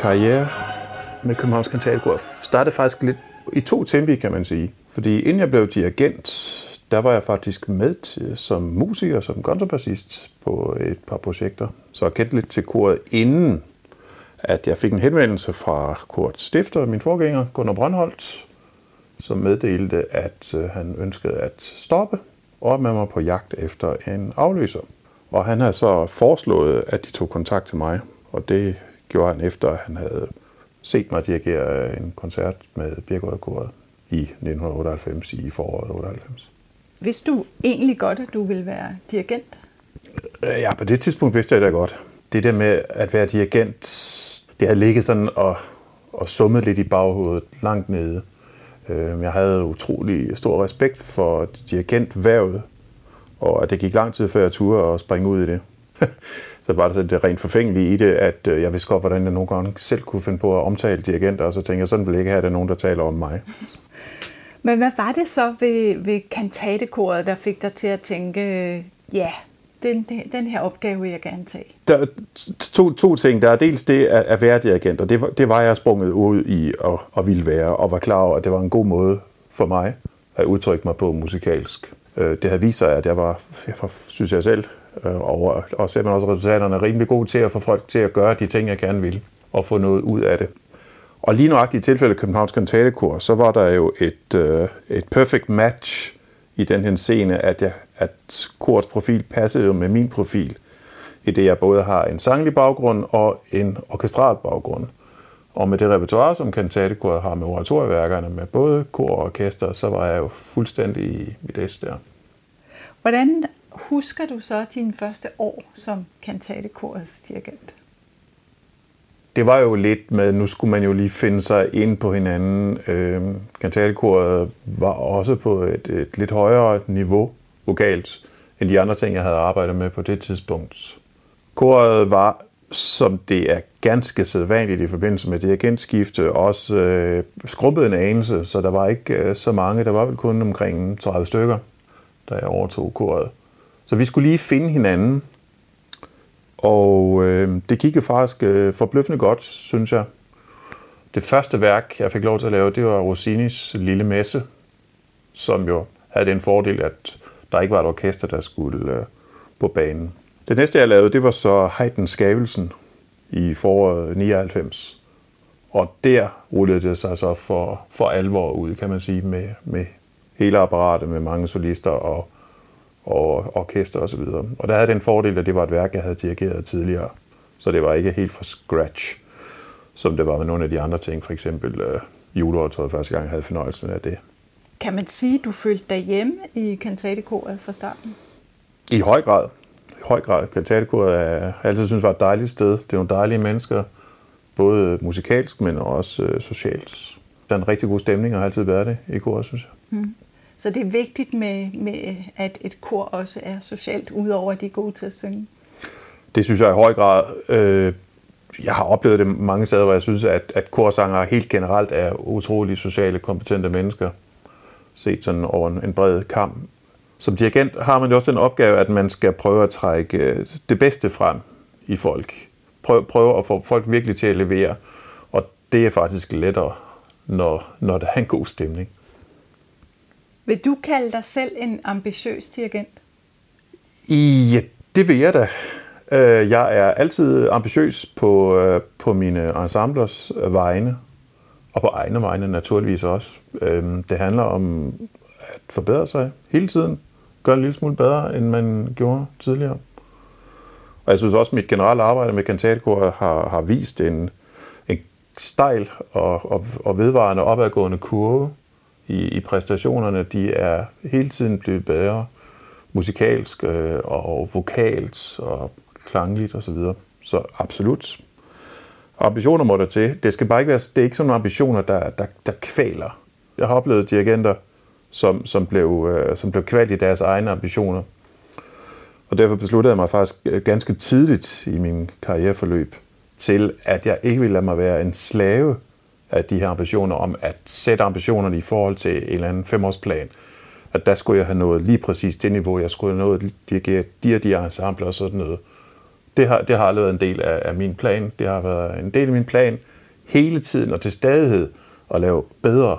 Karriere med Københavns Kantatekor startede faktisk lidt i to tempi, kan man sige. Fordi inden jeg blev dirigent, der var jeg faktisk med til, som musiker, som kontrabassist på et par projekter. Så jeg kendte lidt til koret inden, at jeg fik en henvendelse fra Kurt Stifter, min forgænger, Gunnar Brøndholt, som meddelte, at øh, han ønskede at stoppe og man var på jagt efter en afløser. Og han havde så foreslået, at de tog kontakt til mig, og det gjorde han efter, at han havde set mig dirigere en koncert med Birgårdkoret i 1998 i foråret 98. Vidste du egentlig godt, at du ville være dirigent? Øh, ja, på det tidspunkt vidste jeg det godt. Det der med at være dirigent, det har ligget sådan og, og summet lidt i baghovedet, langt nede. Øh, jeg havde utrolig stor respekt for dirigentværvet, og at det gik lang tid før jeg turde at springe ud i det. så var det det rent forfængelige i det, at øh, jeg vidste godt, hvordan jeg nogle gange selv kunne finde på at omtale dirigenter, og så tænkte jeg, sådan vil jeg ikke have, at der er nogen, der taler om mig. Men hvad var det så ved, ved kantatekoret, der fik dig til at tænke, ja, den, den her opgave vil jeg gerne tage? Der er to, to ting. Der er dels det at, at være dirigent, og det var, det var jeg sprunget ud i og, og ville være, og var klar over, at det var en god måde for mig at udtrykke mig på musikalsk. Øh, det har vist sig, at jeg var, jeg var synes jeg selv, øh, Øh, og, og ser man også resultaterne, rimelig god til at få folk til at gøre de ting, jeg gerne vil, og få noget ud af det. Og lige nøjagtigt i tilfælde Københavns Kantatekor, så var der jo et, øh, et perfect match i den her scene, at, jeg, at korets profil passede jo med min profil, i det jeg både har en sanglig baggrund og en orkestral baggrund. Og med det repertoire, som kantatekoret har med oratorieværkerne, med både kor og orkester, så var jeg jo fuldstændig i mit S der. Hvordan husker du så dine første år som kantatekorets dirigent? det var jo lidt med, nu skulle man jo lige finde sig ind på hinanden. Øh, kantatekoret var også på et, et lidt højere niveau vokalt, end de andre ting, jeg havde arbejdet med på det tidspunkt. Koret var, som det er ganske sædvanligt i forbindelse med dirigentskifte, også øh, skrumpet en anelse, så der var ikke øh, så mange. Der var vel kun omkring 30 stykker, da jeg overtog koret. Så vi skulle lige finde hinanden, og øh, det gik jo faktisk øh, forbløffende godt, synes jeg. Det første værk, jeg fik lov til at lave, det var Rossinis Lille Messe, som jo havde den fordel, at der ikke var et orkester, der skulle øh, på banen. Det næste, jeg lavede, det var så Haydn Skabelsen i foråret 99. Og der rullede det sig så for, for alvor ud, kan man sige, med, med hele apparatet, med mange solister og og orkester osv. Og, og der havde den fordel, at det var et værk, jeg havde dirigeret tidligere. Så det var ikke helt fra scratch, som det var med nogle af de andre ting. For eksempel øh, juleåret, første gang, havde fornøjelsen af det. Kan man sige, at du følte dig hjemme i kantatekoret fra starten? I høj grad. I høj grad. Kantatekoret er, jeg altid synes var et dejligt sted. Det er nogle dejlige mennesker, både musikalsk, men også øh, socialt. Der er en rigtig god stemning, og har altid været det i koret, synes jeg. Mm. Så det er vigtigt med, med, at et kor også er socialt, udover at de er gode til at synge. Det synes jeg i høj grad. Øh, jeg har oplevet det mange steder, hvor jeg synes, at, at korsangere helt generelt er utrolig sociale, kompetente mennesker, set sådan over en, en bred kamp. Som dirigent har man jo også den opgave, at man skal prøve at trække øh, det bedste frem i folk. Prøve, prøve at få folk virkelig til at levere. Og det er faktisk lettere, når, når der er en god stemning. Vil du kalde dig selv en ambitiøs dirigent? Ja, det vil jeg da. Øh, jeg er altid ambitiøs på, øh, på mine ensemblers vegne, og på egne vegne naturligvis også. Øh, det handler om at forbedre sig hele tiden. Gøre en lille smule bedre, end man gjorde tidligere. Og jeg synes også, at mit generelle arbejde med kantatekor har, har vist en, en stejl og, og, og vedvarende opadgående kurve i, i præstationerne, de er hele tiden blevet bedre musikalsk øh, og vokalt og klangligt osv. Så, videre. så absolut. Ambitioner må der til. Det skal bare ikke være, det er ikke sådan nogle ambitioner, der, der, der kvaler. Jeg har oplevet dirigenter, som, som, blev, øh, som blev kvalt i deres egne ambitioner. Og derfor besluttede jeg mig faktisk øh, ganske tidligt i min karriereforløb til, at jeg ikke ville lade mig være en slave af de her ambitioner om at sætte ambitionerne i forhold til en eller anden femårsplan. At der skulle jeg have nået lige præcis det niveau, jeg skulle have nået dirigere de og de ensembler og sådan noget. Det det har, det har aldrig været en del af, af min plan. Det har været en del af min plan hele tiden og til stadighed at lave bedre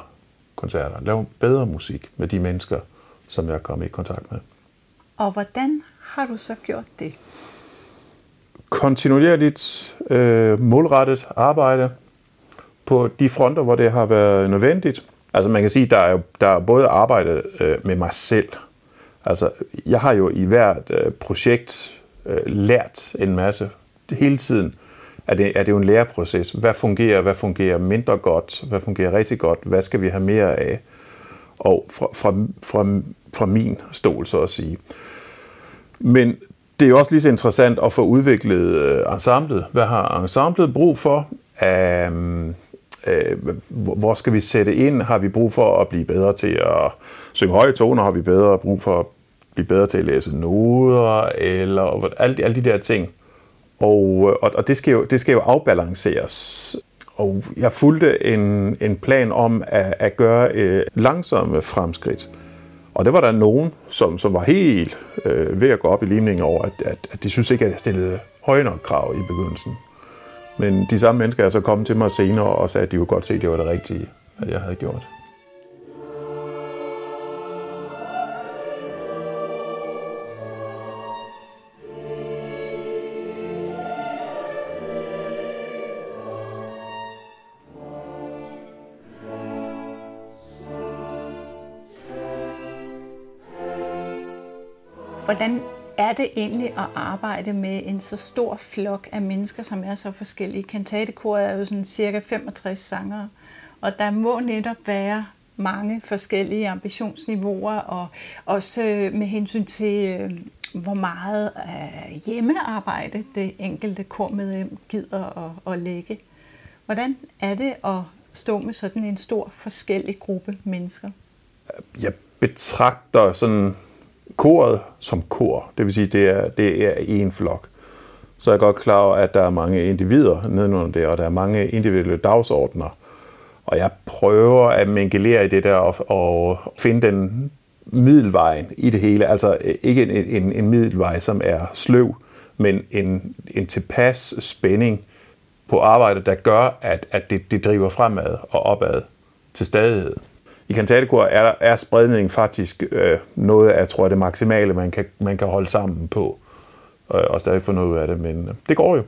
koncerter, lave bedre musik med de mennesker, som jeg er kommet i kontakt med. Og hvordan har du så gjort det? Kontinuerligt, øh, målrettet arbejde på de fronter, hvor det har været nødvendigt. Altså man kan sige, der er der er både arbejdet øh, med mig selv. Altså jeg har jo i hvert øh, projekt øh, lært en masse hele tiden. Er det, er det jo en læreproces. Hvad fungerer, hvad fungerer mindre godt, hvad fungerer rigtig godt, hvad skal vi have mere af? Og fra, fra, fra, fra min stol, så at sige. Men det er jo også lige så interessant at få udviklet øh, ensemblet. Hvad har ensemblet brug for? Um, øh, hvor skal vi sætte ind? Har vi brug for at blive bedre til at synge høje toner? Har vi bedre brug for at blive bedre til at læse noder? Eller alle, alle de der ting. Og, øh, og, og det, skal jo, det skal jo afbalanceres. Og jeg fulgte en, en plan om at, at gøre øh, langsomme fremskridt. Og det var der nogen, som, som var helt øh, ved at gå op i limningen over, at, at, at de synes ikke, at jeg stillede høje nok krav i begyndelsen. Men de samme mennesker er så kommet til mig senere og sagde, at de kunne godt se, at det var det rigtige, at jeg havde gjort. Er det egentlig at arbejde med en så stor flok af mennesker, som er så forskellige? Kantatekoret er jo sådan cirka 65 sangere, og der må netop være mange forskellige ambitionsniveauer, og også med hensyn til, øh, hvor meget hjemmearbejde det enkelte kormedlem gider at, at lægge. Hvordan er det at stå med sådan en stor forskellig gruppe mennesker? Jeg betragter sådan koret som kor. Det vil sige, det er, det er en flok. Så er jeg godt klar over, at der er mange individer nedenunder det, og der er mange individuelle dagsordner. Og jeg prøver at mingelere i det der og, og finde den middelvejen i det hele. Altså ikke en, en, en middelvej, som er sløv, men en, en tilpas spænding på arbejdet, der gør, at, at det, det driver fremad og opad til stadighed i kantatekor er, er spredning faktisk øh, noget af, tror jeg, det maksimale, man kan, man kan holde sammen på, øh, og stadig få noget ud af det, men øh, det går jo.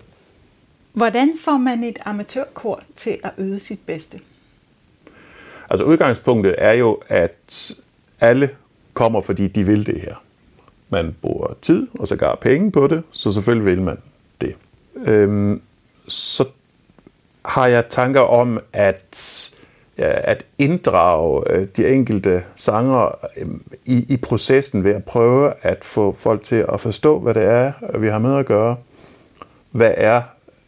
Hvordan får man et amatørkor til at yde sit bedste? Altså udgangspunktet er jo, at alle kommer, fordi de vil det her. Man bruger tid og så gør penge på det, så selvfølgelig vil man det. Øhm, så har jeg tanker om, at Øh, at inddrage øh, de enkelte sanger øh, i, i processen ved at prøve at få folk til at forstå, hvad det er, vi har med at gøre. Hvad er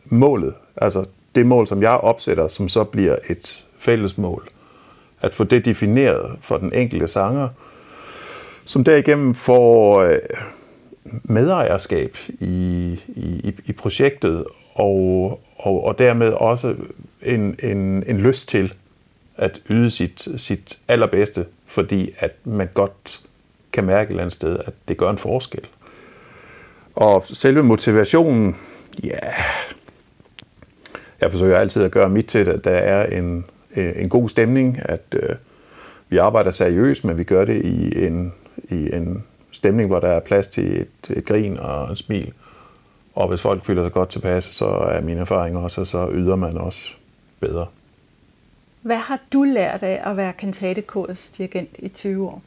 målet? Altså det mål, som jeg opsætter, som så bliver et fælles mål. At få det defineret for den enkelte sanger, som derigennem får medejerskab i, i, i projektet, og, og, og dermed også en, en, en lyst til at yde sit, sit allerbedste, fordi at man godt kan mærke et eller andet sted, at det gør en forskel. Og selve motivationen, ja, jeg forsøger altid at gøre mit til, at der er en, øh, en god stemning, at øh, vi arbejder seriøst, men vi gør det i en, i en stemning, hvor der er plads til et, et grin og en smil. Og hvis folk føler sig godt tilpas, så er min erfaring også, så yder man også bedre. Hvad har du lært af at være kantatekorets dirigent i 20 år?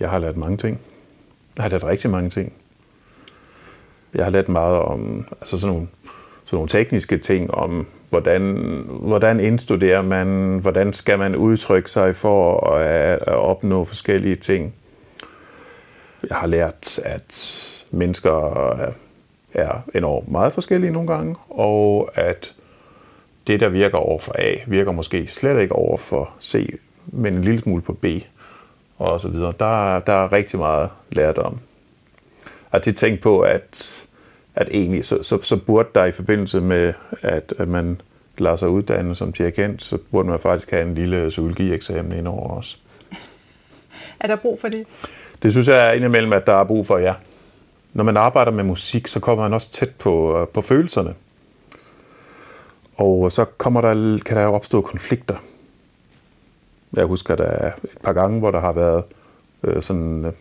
Jeg har lært mange ting. Jeg har lært rigtig mange ting. Jeg har lært meget om altså sådan, nogle, sådan nogle tekniske ting, om hvordan, hvordan indstuderer man, hvordan skal man udtrykke sig for at, at opnå forskellige ting. Jeg har lært, at mennesker er enormt meget forskellige nogle gange, og at det, der virker over for A, virker måske slet ikke over for C, men en lille smule på B, og så videre. Der, der er rigtig meget lærdom. At det tænkt på, at, at egentlig, så, så, så burde der i forbindelse med, at, at man lader sig uddanne som dirigent, så burde man faktisk have en lille psykologieksamen indover os. Er der brug for det? Det synes jeg er indimellem, at der er brug for, ja. når man arbejder med musik, så kommer man også tæt på, øh, på følelserne. Og så kommer der, kan der jo opstå konflikter. Jeg husker, der er et par gange, hvor der har været øh, sådan øh,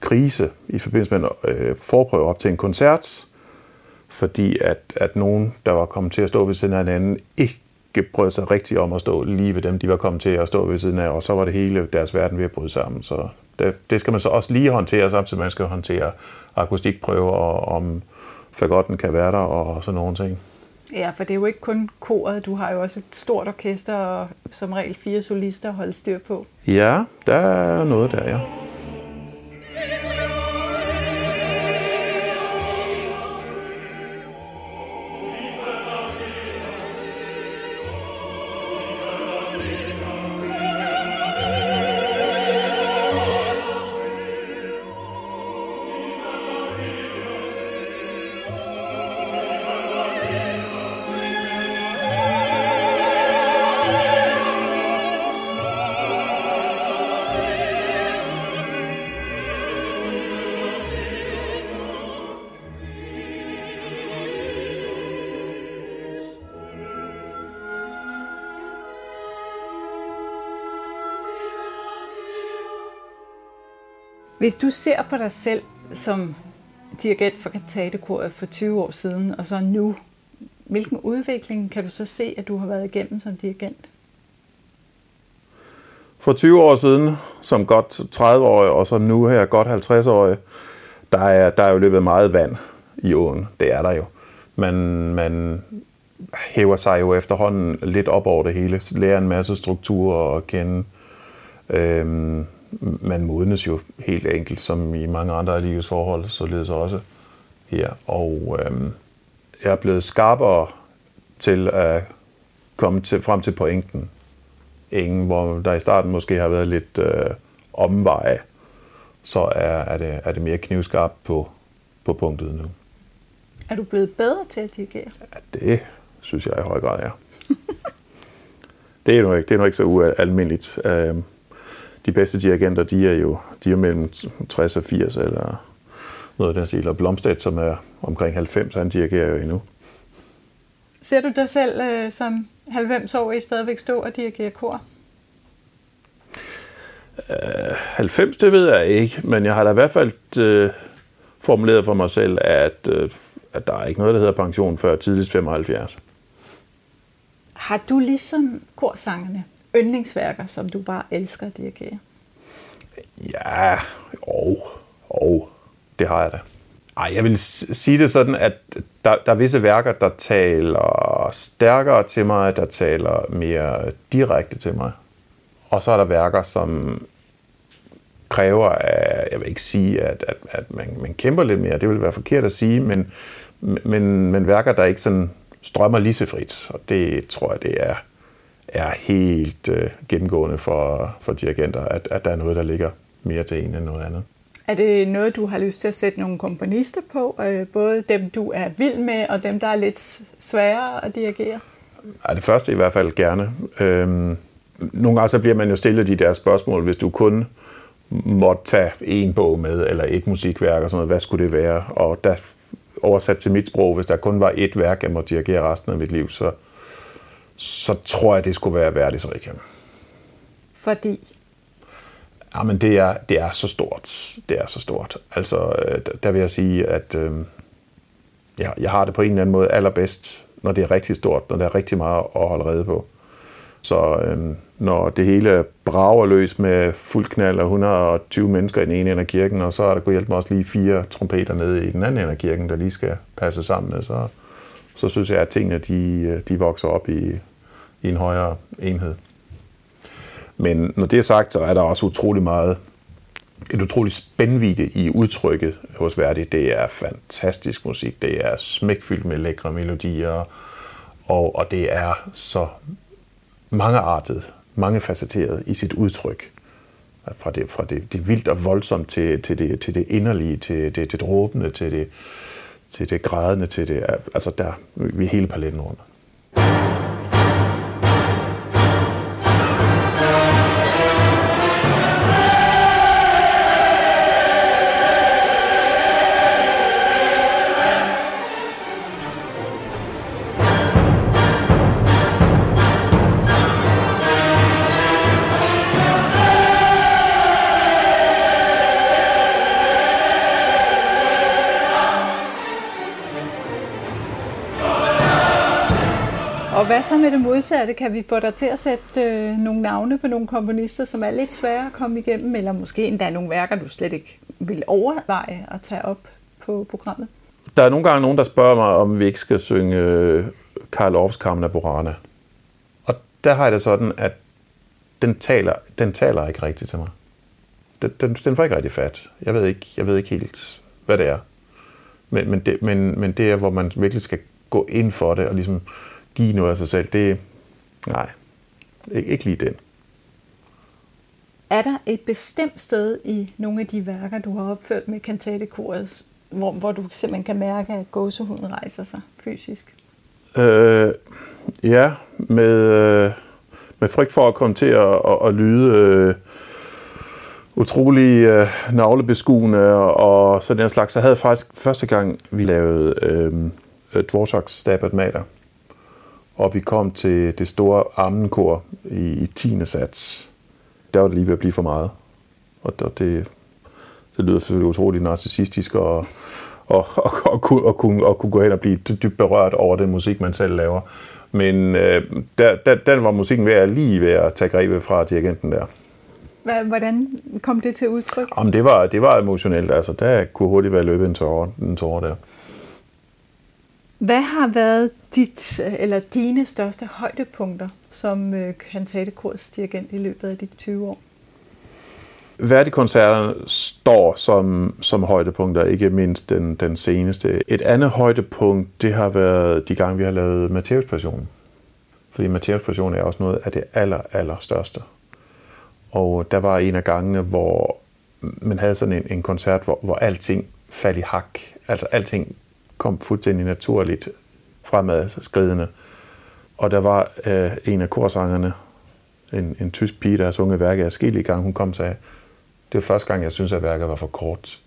krise i forbindelse med en øh, forprøve op til en koncert, fordi at, at nogen, der var kommet til at stå ved siden af en anden, ikke brød sig rigtigt om at stå lige ved dem, de var kommet til at stå ved siden af, og så var det hele deres verden ved at bryde sammen. Så det, det skal man så også lige håndtere, samtidig man skal håndtere akustikprøver, og om fagotten kan være der, og sådan nogle ting. Ja, for det er jo ikke kun koret, du har jo også et stort orkester, og som regel fire solister at holde styr på. Ja, der er noget der, ja. Hvis du ser på dig selv som dirigent for kantatekoret for 20 år siden, og så nu, hvilken udvikling kan du så se, at du har været igennem som dirigent? For 20 år siden, som godt 30-årig, og så nu her godt 50-årig, der er, der er jo løbet meget vand i åen. Det er der jo. Man, man hæver sig jo efterhånden lidt op over det hele, lærer en masse strukturer at kende. Øhm, man modnes jo helt enkelt, som i mange andre af livets forhold, således også her. Og øhm, jeg er blevet skarpere til at komme til, frem til pointen. Ingen, hvor der i starten måske har været lidt øh, omveje, så er, er, det, er det mere knivskarpt på, på punktet nu. Er du blevet bedre til at dirigere? Ja, det synes jeg i høj grad, ja. det er nu ikke, det er nu ikke så ualmindeligt. Øh, de bedste dirigenter, de er jo de er mellem 60 og 80 eller noget af den stil. Og Blomstedt, som er omkring 90, han dirigerer jo endnu. Ser du dig selv øh, som 90-årig stadigvæk stå og dirigere kor? Uh, øh, 90, det ved jeg ikke, men jeg har da i hvert fald uh, formuleret for mig selv, at, uh, at der er ikke noget, der hedder pension før tidligst 75. Har du ligesom korsangerne yndlingsværker, som du bare elsker at dirigere? Ja, og, og det har jeg da. Ej, jeg vil sige det sådan, at der, der er visse værker, der taler stærkere til mig, der taler mere direkte til mig. Og så er der værker, som kræver, at, jeg vil ikke sige, at, at, at man, man kæmper lidt mere, det vil være forkert at sige, men, men, men værker, der ikke sådan strømmer lige så frit, og det tror jeg, det er er helt øh, gennemgående for, for dirigenter, at, at der er noget, der ligger mere til en end noget andet. Er det noget, du har lyst til at sætte nogle komponister på? Øh, både dem, du er vild med, og dem, der er lidt sværere at dirigere? Ja, det første i hvert fald gerne. Øhm, nogle gange så bliver man jo stillet de der spørgsmål, hvis du kun måtte tage en bog med, eller et musikværk og sådan noget, hvad skulle det være? Og der oversat til mit sprog, hvis der kun var et værk, jeg måtte dirigere resten af mit liv, så, så tror jeg, det skulle være Verdis Requiem. Fordi? Jamen, det er, det er så stort. Det er så stort. Altså, øh, der vil jeg sige, at øh, ja, jeg har det på en eller anden måde allerbedst, når det er rigtig stort, når der er rigtig meget at holde rede på. Så øh, når det hele brager løs med fuld knald og 120 mennesker i den ene ende af kirken, og så er der kunne hjælpe mig også lige fire trompeter nede i den anden ende af kirken, der lige skal passe sammen med, så, så synes jeg, at tingene de, de vokser op i, i en højere enhed. Men når det er sagt, så er der også utrolig meget, et utroligt spændvidde i udtrykket hos Verdi. Det er fantastisk musik, det er smækfyldt med lækre melodier, og, og det er så mangeartet, mangefacetteret i sit udtryk. Fra det, fra det, det vildt og voldsomt til, til, det, til det inderlige, til det, det dråbende, til det, til det grædende, til det, altså der, vi er hele paletten rundt. Og hvad så med det modsatte? Kan vi få dig til at sætte øh, nogle navne på nogle komponister, som er lidt svære at komme igennem, eller måske endda nogle værker, du slet ikke vil overveje at tage op på programmet? Der er nogle gange nogen, der spørger mig, om vi ikke skal synge øh, Karl Orffs Carmen Burana. Og der har jeg det sådan, at den taler, den taler ikke rigtigt til mig. Den, den, den får ikke rigtig fat. Jeg ved ikke, jeg ved ikke helt, hvad det er. Men, men, det, men, men det er, hvor man virkelig skal gå ind for det og ligesom give noget af sig selv. Det nej, ikke, ikke lige den. Er der et bestemt sted i nogle af de værker, du har opført med kantatekoret, hvor, hvor du simpelthen kan mærke, at gåsehuden rejser sig fysisk? Øh, ja, med, øh, med frygt for at komme til at, at, at lyde øh, utrolig øh, navlebeskuende og sådan en slags. Så havde faktisk første gang, vi lavede øh, Dvorak's Stabbat Mater, og vi kom til det store ammenkor i, i 10. sats. Der var det lige ved at blive for meget. Og det, det, det lyder selvfølgelig utroligt narcissistisk og, og, og, og, kunne, og, kunne, og kunne gå hen og blive dybt berørt over den musik, man selv laver. Men øh, der, der, den var musikken ved at lige ved at tage grebet fra dirigenten der. Hvordan kom det til udtryk? Jamen, det var, det var emotionelt. Altså, der kunne hurtigt være løbet en tårer, en tårer der. Hvad har været dit eller dine største højdepunkter som øh, dirigent i løbet af de 20 år? Verdi-koncerterne står som, som højdepunkter, ikke mindst den, den seneste. Et andet højdepunkt, det har været de gange, vi har lavet Matteus Passion. Fordi Matteus Passion er også noget af det aller, aller største. Og der var en af gangene, hvor man havde sådan en, en koncert, hvor, hvor alting faldt i hak. Altså alting kom fuldstændig naturligt fremad skridende. Og der var øh, en af korsangerne, en, en tysk pige, der har sunget værket af i gang, hun kom og sagde, det var første gang, jeg synes, at værket var for kort.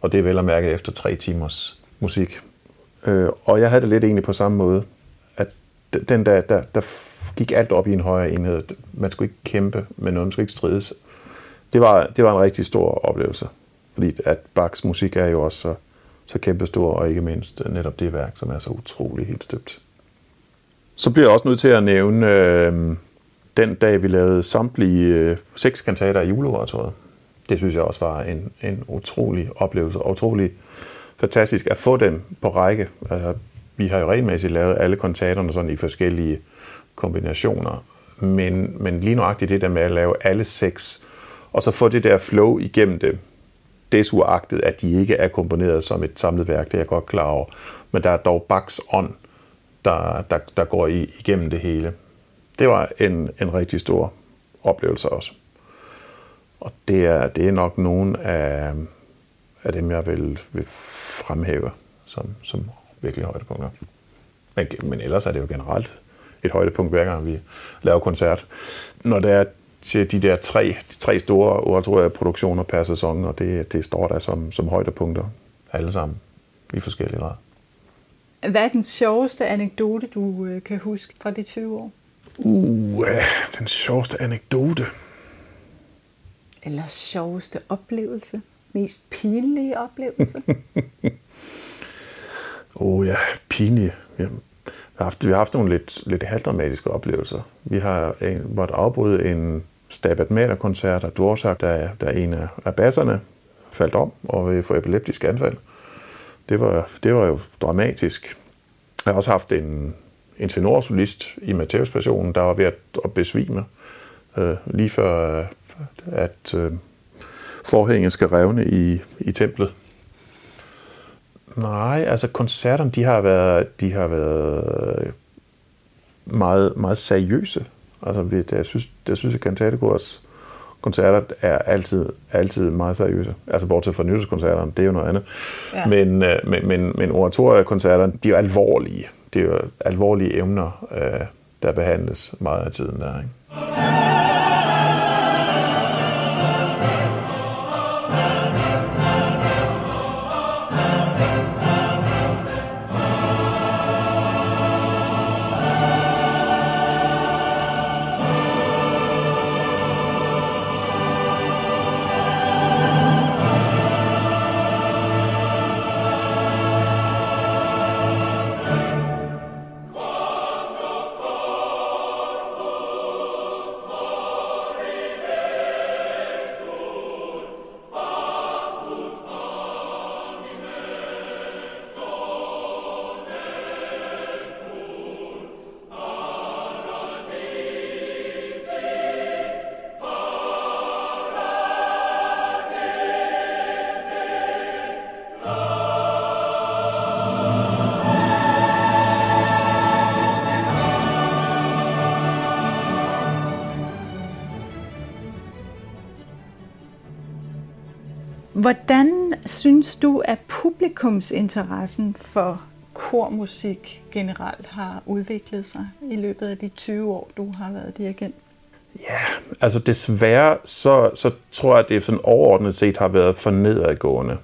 Og det er vel at mærke efter tre timers musik. Øh, og jeg havde det lidt egentlig på samme måde, at den der, der, der gik alt op i en højere enhed. Man skulle ikke kæmpe med noget, man skulle ikke strides. Det var, det var en rigtig stor oplevelse, fordi at Bachs musik er jo også så så kæmpestor, og ikke mindst netop det værk, som er så utrolig helt støbt. Så bliver jeg også nødt til at nævne øh, den dag, vi lavede samtlige øh, seks kantater i juleoratoriet. Det synes jeg også var en, en utrolig oplevelse, og utrolig fantastisk at få dem på række. Altså, vi har jo regelmæssigt lavet alle kantaterne sådan i forskellige kombinationer, men, men lige nøjagtigt det der med at lave alle seks, og så få det der flow igennem det, desuagtet, at de ikke er komponeret som et samlet værk, det er jeg godt klar over. Men der er dog Bachs ånd, der, der, der går i, igennem det hele. Det var en, en rigtig stor oplevelse også. Og det er, det er nok nogen af, af dem, jeg vil, vil fremhæve som, som virkelig højdepunkter. Men, men ellers er det jo generelt et højdepunkt, hver gang vi laver koncert. Når det er til de der tre, de tre store oratorieproduktioner per sæson, og det, det står der som, som højdepunkter alle sammen i forskellige grader. Hvad er den sjoveste anekdote, du øh, kan huske fra de 20 år? Uh, den sjoveste anekdote. Eller sjoveste oplevelse? Mest pinlige oplevelse? Åh oh, ja, pinlige. Ja. Vi har haft, vi har haft nogle lidt, lidt halvdramatiske oplevelser. Vi har en, måtte afbryde en Stabat Mater-koncert af Dvorak, der, der en af basserne faldt om og vil få epileptisk anfald. Det var, det var jo dramatisk. Jeg har også haft en, en tenorsolist i Matteus Passionen, der var ved at, at besvime, øh, lige før at øh, forhænget skal revne i, i templet. Nej, altså koncerterne, de har været, de har været meget, meget seriøse. Altså, jeg synes, jeg synes at kantatekors koncerter er altid, altid meget seriøse. Altså bortset fra nyhedskoncerterne, det er jo noget andet. Ja. Men, øh, men, men, men oratoriekoncerterne, de er jo alvorlige. Det er jo alvorlige emner, øh, der behandles meget af tiden der. Ikke? Hvordan synes du, at publikumsinteressen for kormusik generelt har udviklet sig i løbet af de 20 år, du har været dirigent? Ja, altså desværre, så, så tror jeg, at det sådan overordnet set har været for nedadgående.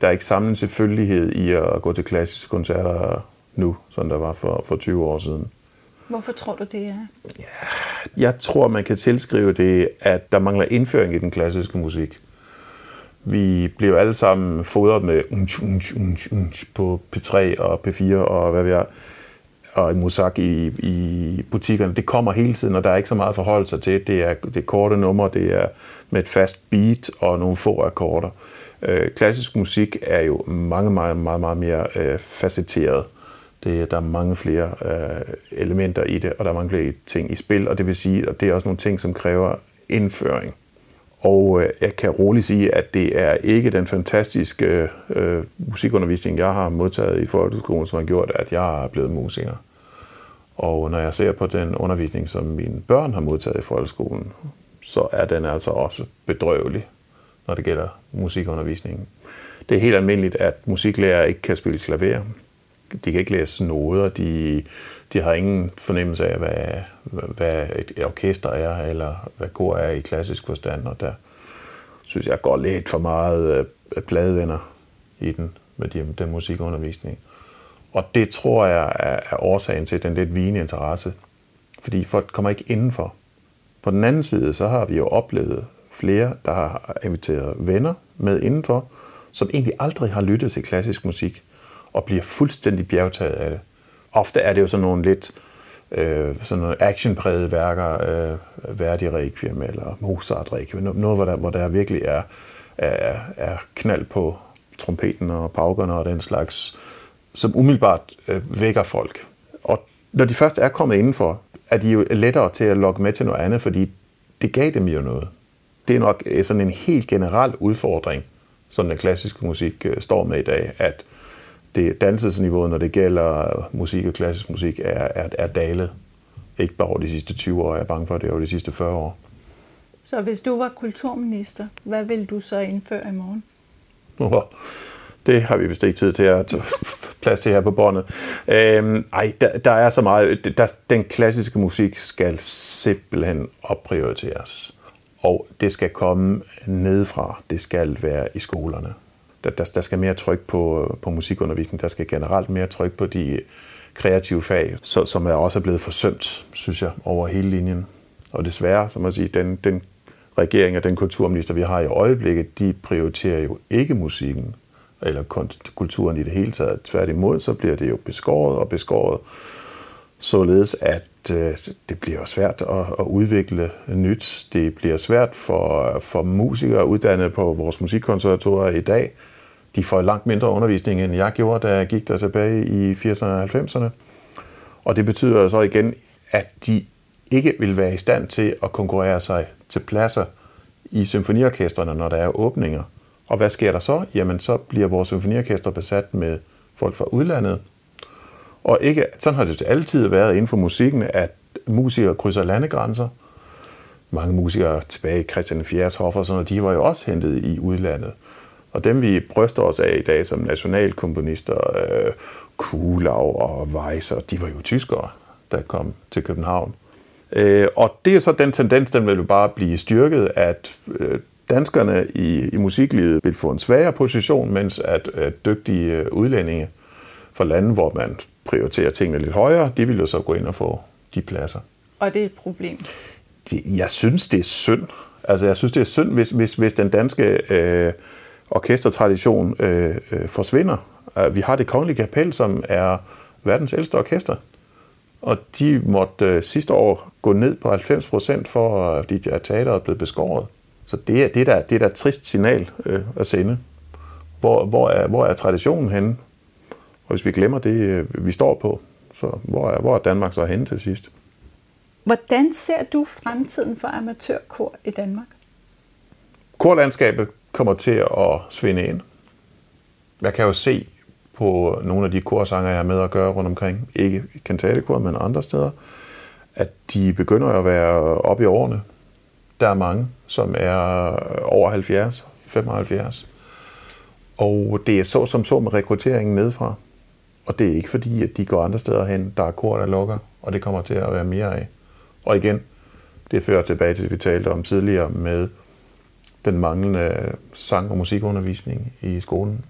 Der er ikke samme selvfølgelighed i at gå til klassiske koncerter nu, som der var for, for 20 år siden. Hvorfor tror du, det er? Ja, jeg tror, man kan tilskrive det, at der mangler indføring i den klassiske musik. Vi blev alle sammen fodret med unch, unch, unch, unch på P3 og P4 og hvad vi er, og i musak i, i butikkerne. Det kommer hele tiden, og der er ikke så meget at forholde sig til. Det er, det er korte numre, det er med et fast beat og nogle få akkorder. Øh, klassisk musik er jo mange, meget, meget, meget mere øh, facetteret. Det, der er mange flere øh, elementer i det, og der er mange flere ting i spil, og det vil sige, at det er også nogle ting, som kræver indføring. Og øh, jeg kan roligt sige, at det er ikke den fantastiske øh, musikundervisning, jeg har modtaget i folkeskolen, som har gjort, at jeg er blevet musiker. Og når jeg ser på den undervisning, som mine børn har modtaget i folkeskolen, så er den altså også bedrøvelig, når det gælder musikundervisningen. Det er helt almindeligt, at musiklærer ikke kan spille klaver. De kan ikke læse noder, de, de har ingen fornemmelse af, hvad, hvad et orkester er, eller hvad kor er i klassisk forstand, og der synes jeg går lidt for meget øh, pladevenner i den, med de, den musikundervisning. Og det tror jeg er, er årsagen til den lidt vigende interesse, fordi folk kommer ikke indenfor. På den anden side, så har vi jo oplevet flere, der har inviteret venner med indenfor, som egentlig aldrig har lyttet til klassisk musik, og bliver fuldstændig bjergtaget af det. Ofte er det jo sådan nogle lidt øh, sådan nogle actionprægede værker, øh, Verdi Requiem eller Mozart Requiem, noget, hvor der, hvor der virkelig er, er, er knald på trompeten og paukerne og den slags, som umiddelbart øh, vækker folk. Og når de først er kommet indenfor, er de jo lettere til at lokke med til noget andet, fordi det gav dem jo noget. Det er nok øh, sådan en helt generel udfordring, som den klassiske musik øh, står med i dag, at det dannelsesniveau, når det gælder musik og klassisk musik, er, er, er dalet. Ikke bare over de sidste 20 år, jeg er bange for, at det er over de sidste 40 år. Så hvis du var kulturminister, hvad vil du så indføre i morgen? Oh, det har vi vist ikke tid til at plads til her på båndet. Øhm, ej, der, der er så meget. Der, den klassiske musik skal simpelthen opprioriteres. Og det skal komme nedefra. Det skal være i skolerne der, der, der skal mere tryk på, på musikundervisning, der skal generelt mere tryk på de kreative fag, så, som er også er blevet forsømt, synes jeg, over hele linjen. Og desværre, som man siger, den, den regering og den kulturminister, vi har i øjeblikket, de prioriterer jo ikke musikken eller kulturen i det hele taget. Tværtimod, så bliver det jo beskåret og beskåret, således at øh, det bliver svært at, at udvikle nyt. Det bliver svært for, for musikere uddannet på vores musikkonservatorer i dag de får langt mindre undervisning, end jeg gjorde, da jeg gik der tilbage i 80'erne og 90'erne. Og det betyder så igen, at de ikke vil være i stand til at konkurrere sig til pladser i symfoniorkestrene, når der er åbninger. Og hvad sker der så? Jamen, så bliver vores symfoniorkester besat med folk fra udlandet. Og ikke, sådan har det altid været inden for musikken, at musikere krydser landegrænser. Mange musikere tilbage i Christian IV's hof og sådan noget, de var jo også hentet i udlandet. Og dem vi bryster os af i dag som nationalkomponister, øh, Kulau og Weiser, de var jo tyskere, der kom til København. Øh, og det er så den tendens, den vil jo bare blive styrket, at øh, danskerne i, i musiklivet vil få en svagere position, mens at, at dygtige øh, udlændinge fra lande, hvor man prioriterer tingene lidt højere, de vil jo så gå ind og få de pladser. Og det er et problem? Jeg synes, det er synd. Altså, jeg synes, det er synd, hvis, hvis, hvis den danske øh, orkestertradition øh, øh, forsvinder. Uh, vi har det kongelige kapel, som er verdens ældste orkester, og de måtte øh, sidste år gå ned på 90 procent, for at de er teateret blevet beskåret. Så det er det der, det der trist signal øh, at sende. Hvor, hvor, er, hvor er traditionen henne? Og hvis vi glemmer det, øh, vi står på, så hvor er, hvor er Danmark så henne til sidst? Hvordan ser du fremtiden for amatørkor i Danmark? Korlandskabet kommer til at svinde ind. Jeg kan jo se på nogle af de korsanger, jeg har med at gøre rundt omkring, ikke i kantatekor, men andre steder, at de begynder at være oppe i årene. Der er mange, som er over 70, 75. Og det er så som så med rekrutteringen nedfra. Og det er ikke fordi, at de går andre steder hen. Der er kor, der lukker, og det kommer til at være mere af. Og igen, det fører tilbage til det, vi talte om tidligere med den manglende sang- og musikundervisning i skolen.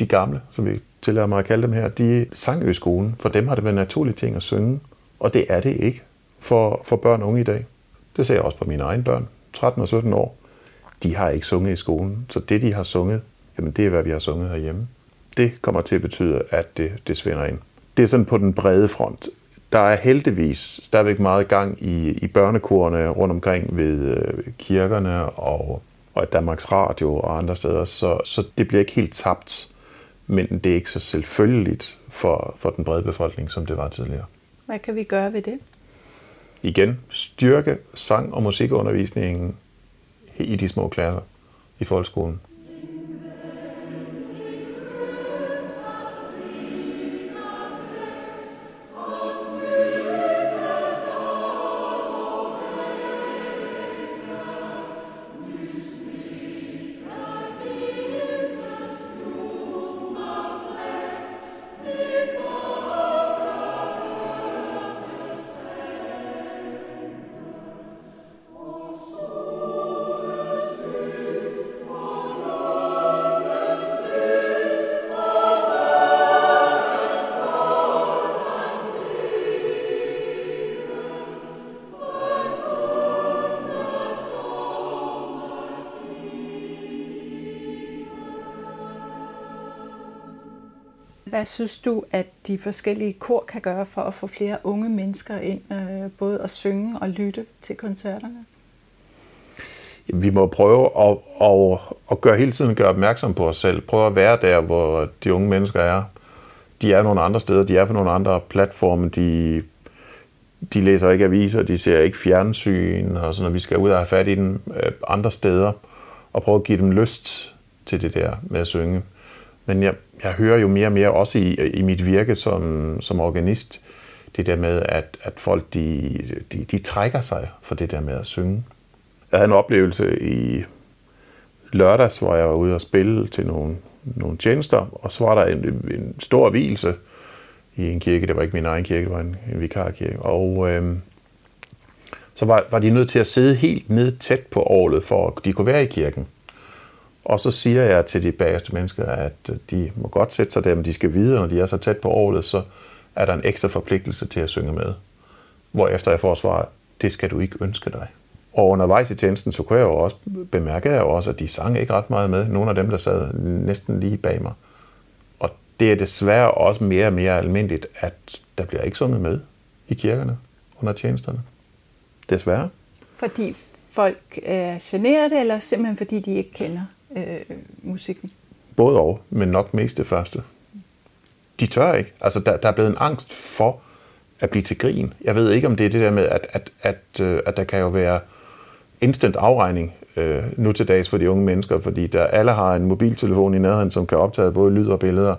De gamle, som vi tillader mig at kalde dem her, de sang jo i skolen. For dem har det været en naturlig ting at synge, og det er det ikke for, for børn og unge i dag. Det ser jeg også på mine egne børn, 13 og 17 år. De har ikke sunget i skolen, så det, de har sunget, jamen det er, hvad vi har sunget herhjemme. Det kommer til at betyde, at det, det svinder ind. Det er sådan på den brede front. Der er heldigvis stadigvæk meget gang i, i børnekorene rundt omkring ved øh, kirkerne og, og Danmarks Radio og andre steder, så, så det bliver ikke helt tabt, men det er ikke så selvfølgeligt for, for den brede befolkning, som det var tidligere. Hvad kan vi gøre ved det? Igen, styrke sang- og musikundervisningen i de små klasser i folkeskolen. Hvad synes du, at de forskellige kor kan gøre for at få flere unge mennesker ind, øh, både at synge og lytte til koncerterne? Vi må prøve at, at, at gøre hele tiden gøre opmærksom på os selv. Prøve at være der, hvor de unge mennesker er. De er nogle andre steder, de er på nogle andre platforme, de, de læser ikke aviser, de ser ikke fjernsyn, og sådan, vi skal ud og have fat i dem øh, andre steder, og prøve at give dem lyst til det der med at synge. Men jeg, jeg hører jo mere og mere også i, i mit virke som, som organist, det der med, at, at folk de, de, de trækker sig for det der med at synge. Jeg havde en oplevelse i lørdags, hvor jeg var ude og spille til nogle, nogle tjenester, og så var der en, en stor hvilelse i en kirke. Det var ikke min egen kirke, det var en, en vikarkirke. Og øh, så var, var de nødt til at sidde helt ned tæt på året, for at de kunne være i kirken. Og så siger jeg til de bagerste mennesker, at øh, de må godt sætte sig der, men de skal vide, når de er så tæt på året, så er der en ekstra forpligtelse til at synge med. Hvorefter jeg får svaret, det skal du ikke ønske dig. Og undervejs i tjenesten, så kunne jeg jo også bemærke jeg jo også, at de sang ikke ret meget med. Nogle af dem, der sad næsten lige bag mig. Og det er desværre også mere og mere almindeligt, at der bliver ikke sunget med i kirkerne under tjenesterne. Desværre. Fordi folk øh, er generet, eller simpelthen fordi de ikke kender øh, musikken? Både og, men nok mest det første. De tør ikke. Altså, der, der er blevet en angst for at blive til grin. Jeg ved ikke, om det er det der med, at, at, at, øh, at der kan jo være instant afregning øh, nu til dags for de unge mennesker, fordi der alle har en mobiltelefon i nærheden, som kan optage både lyd og billeder.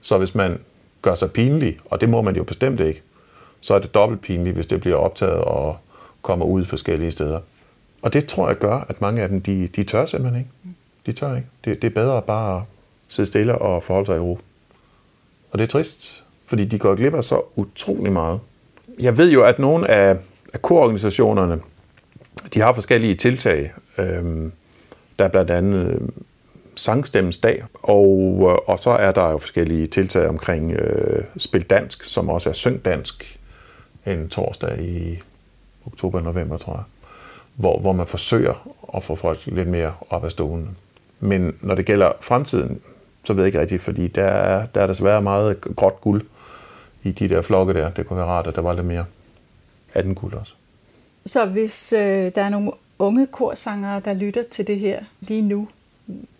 Så hvis man gør sig pinlig, og det må man jo bestemt ikke, så er det dobbelt pinligt, hvis det bliver optaget og kommer ud forskellige steder. Og det tror jeg gør, at mange af dem, de, de tør simpelthen ikke. De tør ikke. Det, det er bedre bare at sidde stille og forholde sig i ro. Og det er trist, fordi de går glip af så utrolig meget. Jeg ved jo, at nogle af, af kororganisationerne, de har forskellige tiltag. Øhm, der er blandt andet øh, sangstemmens dag, og, øh, og så er der jo forskellige tiltag omkring øh, spil dansk, som også er syng dansk en torsdag i oktober-november, tror jeg, hvor, hvor man forsøger at få folk lidt mere op af stolen. Men når det gælder fremtiden, så ved jeg ikke rigtigt, fordi der er, der er desværre meget gråt guld i de der flokke der. Det kunne være rart, at der var lidt mere af den guld også. Så hvis øh, der er nogle unge korsangere, der lytter til det her lige nu,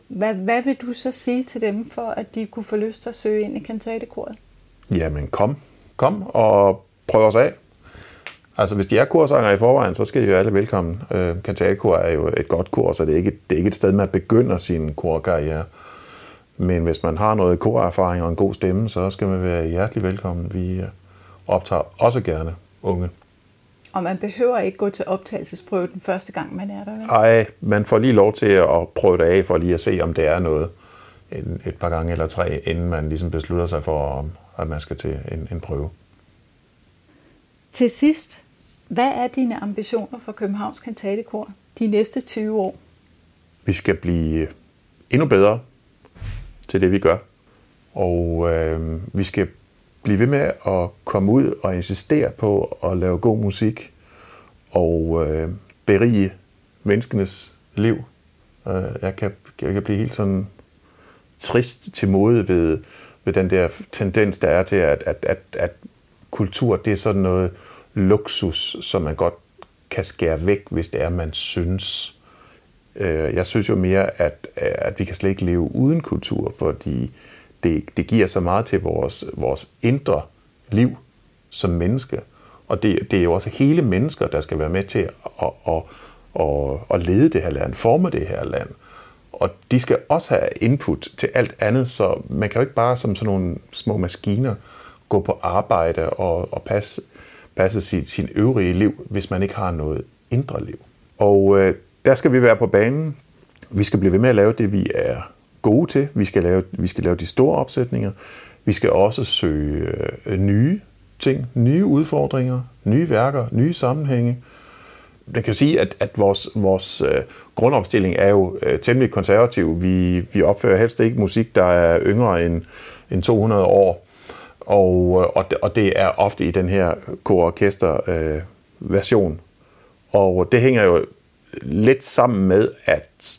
hvad, hvad vil du så sige til dem, for at de kunne få lyst til at søge ind i kantatekoret? Jamen kom. Kom og prøv os af. Altså hvis de er kursanger i forvejen, så skal de jo alle velkommen. Øh, kantatekor er jo et godt kor, så det er ikke, det er ikke et sted, man begynder sin korkarriere. Men hvis man har noget korerfaring og en god stemme, så skal man være hjertelig velkommen. Vi øh, optager også gerne unge. Og man behøver ikke gå til optagelsesprøve den første gang, man er der. Vel? Ej, man får lige lov til at prøve det af, for lige at se, om det er noget en, et par gange eller tre, inden man ligesom beslutter sig for, at man skal til en, en prøve. Til sidst, hvad er dine ambitioner for Københavns Kantatekor de næste 20 år? Vi skal blive øh, endnu bedre til det, vi gør. Og øh, vi skal blive ved med at komme ud og insistere på at lave god musik og øh, berige menneskenes liv. Øh, jeg, kan, jeg kan blive helt sådan trist til mode ved, ved den der tendens, der er til, at, at, at, at kultur, det er sådan noget luksus, som man godt kan skære væk, hvis det er, man synes. Øh, jeg synes jo mere, at, at vi kan slet ikke leve uden kultur, fordi det, det giver så meget til vores, vores indre liv som menneske. Og det, det er jo også hele mennesker, der skal være med til at, at, at, at lede det her land, forme det her land. Og de skal også have input til alt andet, så man kan jo ikke bare som sådan nogle små maskiner gå på arbejde og, og passe, passe sit, sin øvrige liv, hvis man ikke har noget indre liv. Og øh, der skal vi være på banen. Vi skal blive ved med at lave det, vi er gode til. Vi skal lave, vi skal lave de store opsætninger. Vi skal også søge øh, nye ting, nye udfordringer, nye værker, nye sammenhænge. Man kan sige, at, at vores, vores øh, grundopstilling er jo øh, temmelig konservativ. Vi, vi opfører helst ikke musik, der er yngre end, end 200 år. Og, øh, og, det, og det er ofte i den her kororkester øh, version. Og det hænger jo lidt sammen med, at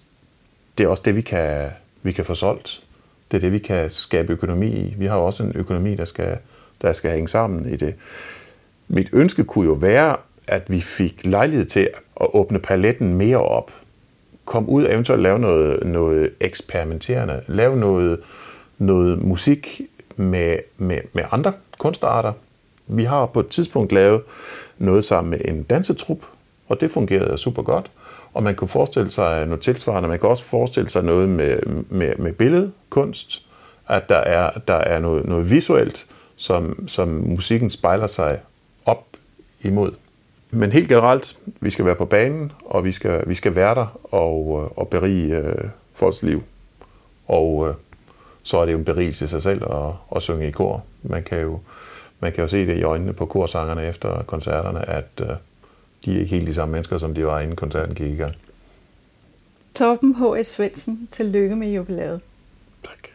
det er også det, vi kan, vi kan få solgt. Det er det, vi kan skabe økonomi i. Vi har også en økonomi, der skal, der skal hænge sammen i det. Mit ønske kunne jo være, at vi fik lejlighed til at åbne paletten mere op. Kom ud og eventuelt lave noget, noget eksperimenterende. Lave noget, noget musik med, med, med andre kunstarter. Vi har på et tidspunkt lavet noget sammen med en dansetrup, og det fungerede super godt. Og man kunne forestille sig noget tilsvarende. Man kan også forestille sig noget med, med, med billedkunst, at der er, der er noget, noget visuelt, som, som musikken spejler sig op imod. Men helt generelt, vi skal være på banen, og vi skal, vi skal være der og, øh, og berige øh, folks liv. Og øh, så er det jo en berigelse i sig selv at, at synge i kor. Man kan, jo, man kan jo se det i øjnene på korsangerne efter koncerterne, at øh, de er ikke helt de samme mennesker, som de var, inden koncerten gik i gang. Torben H.S. Svendsen, tillykke med jubilæet. Tak.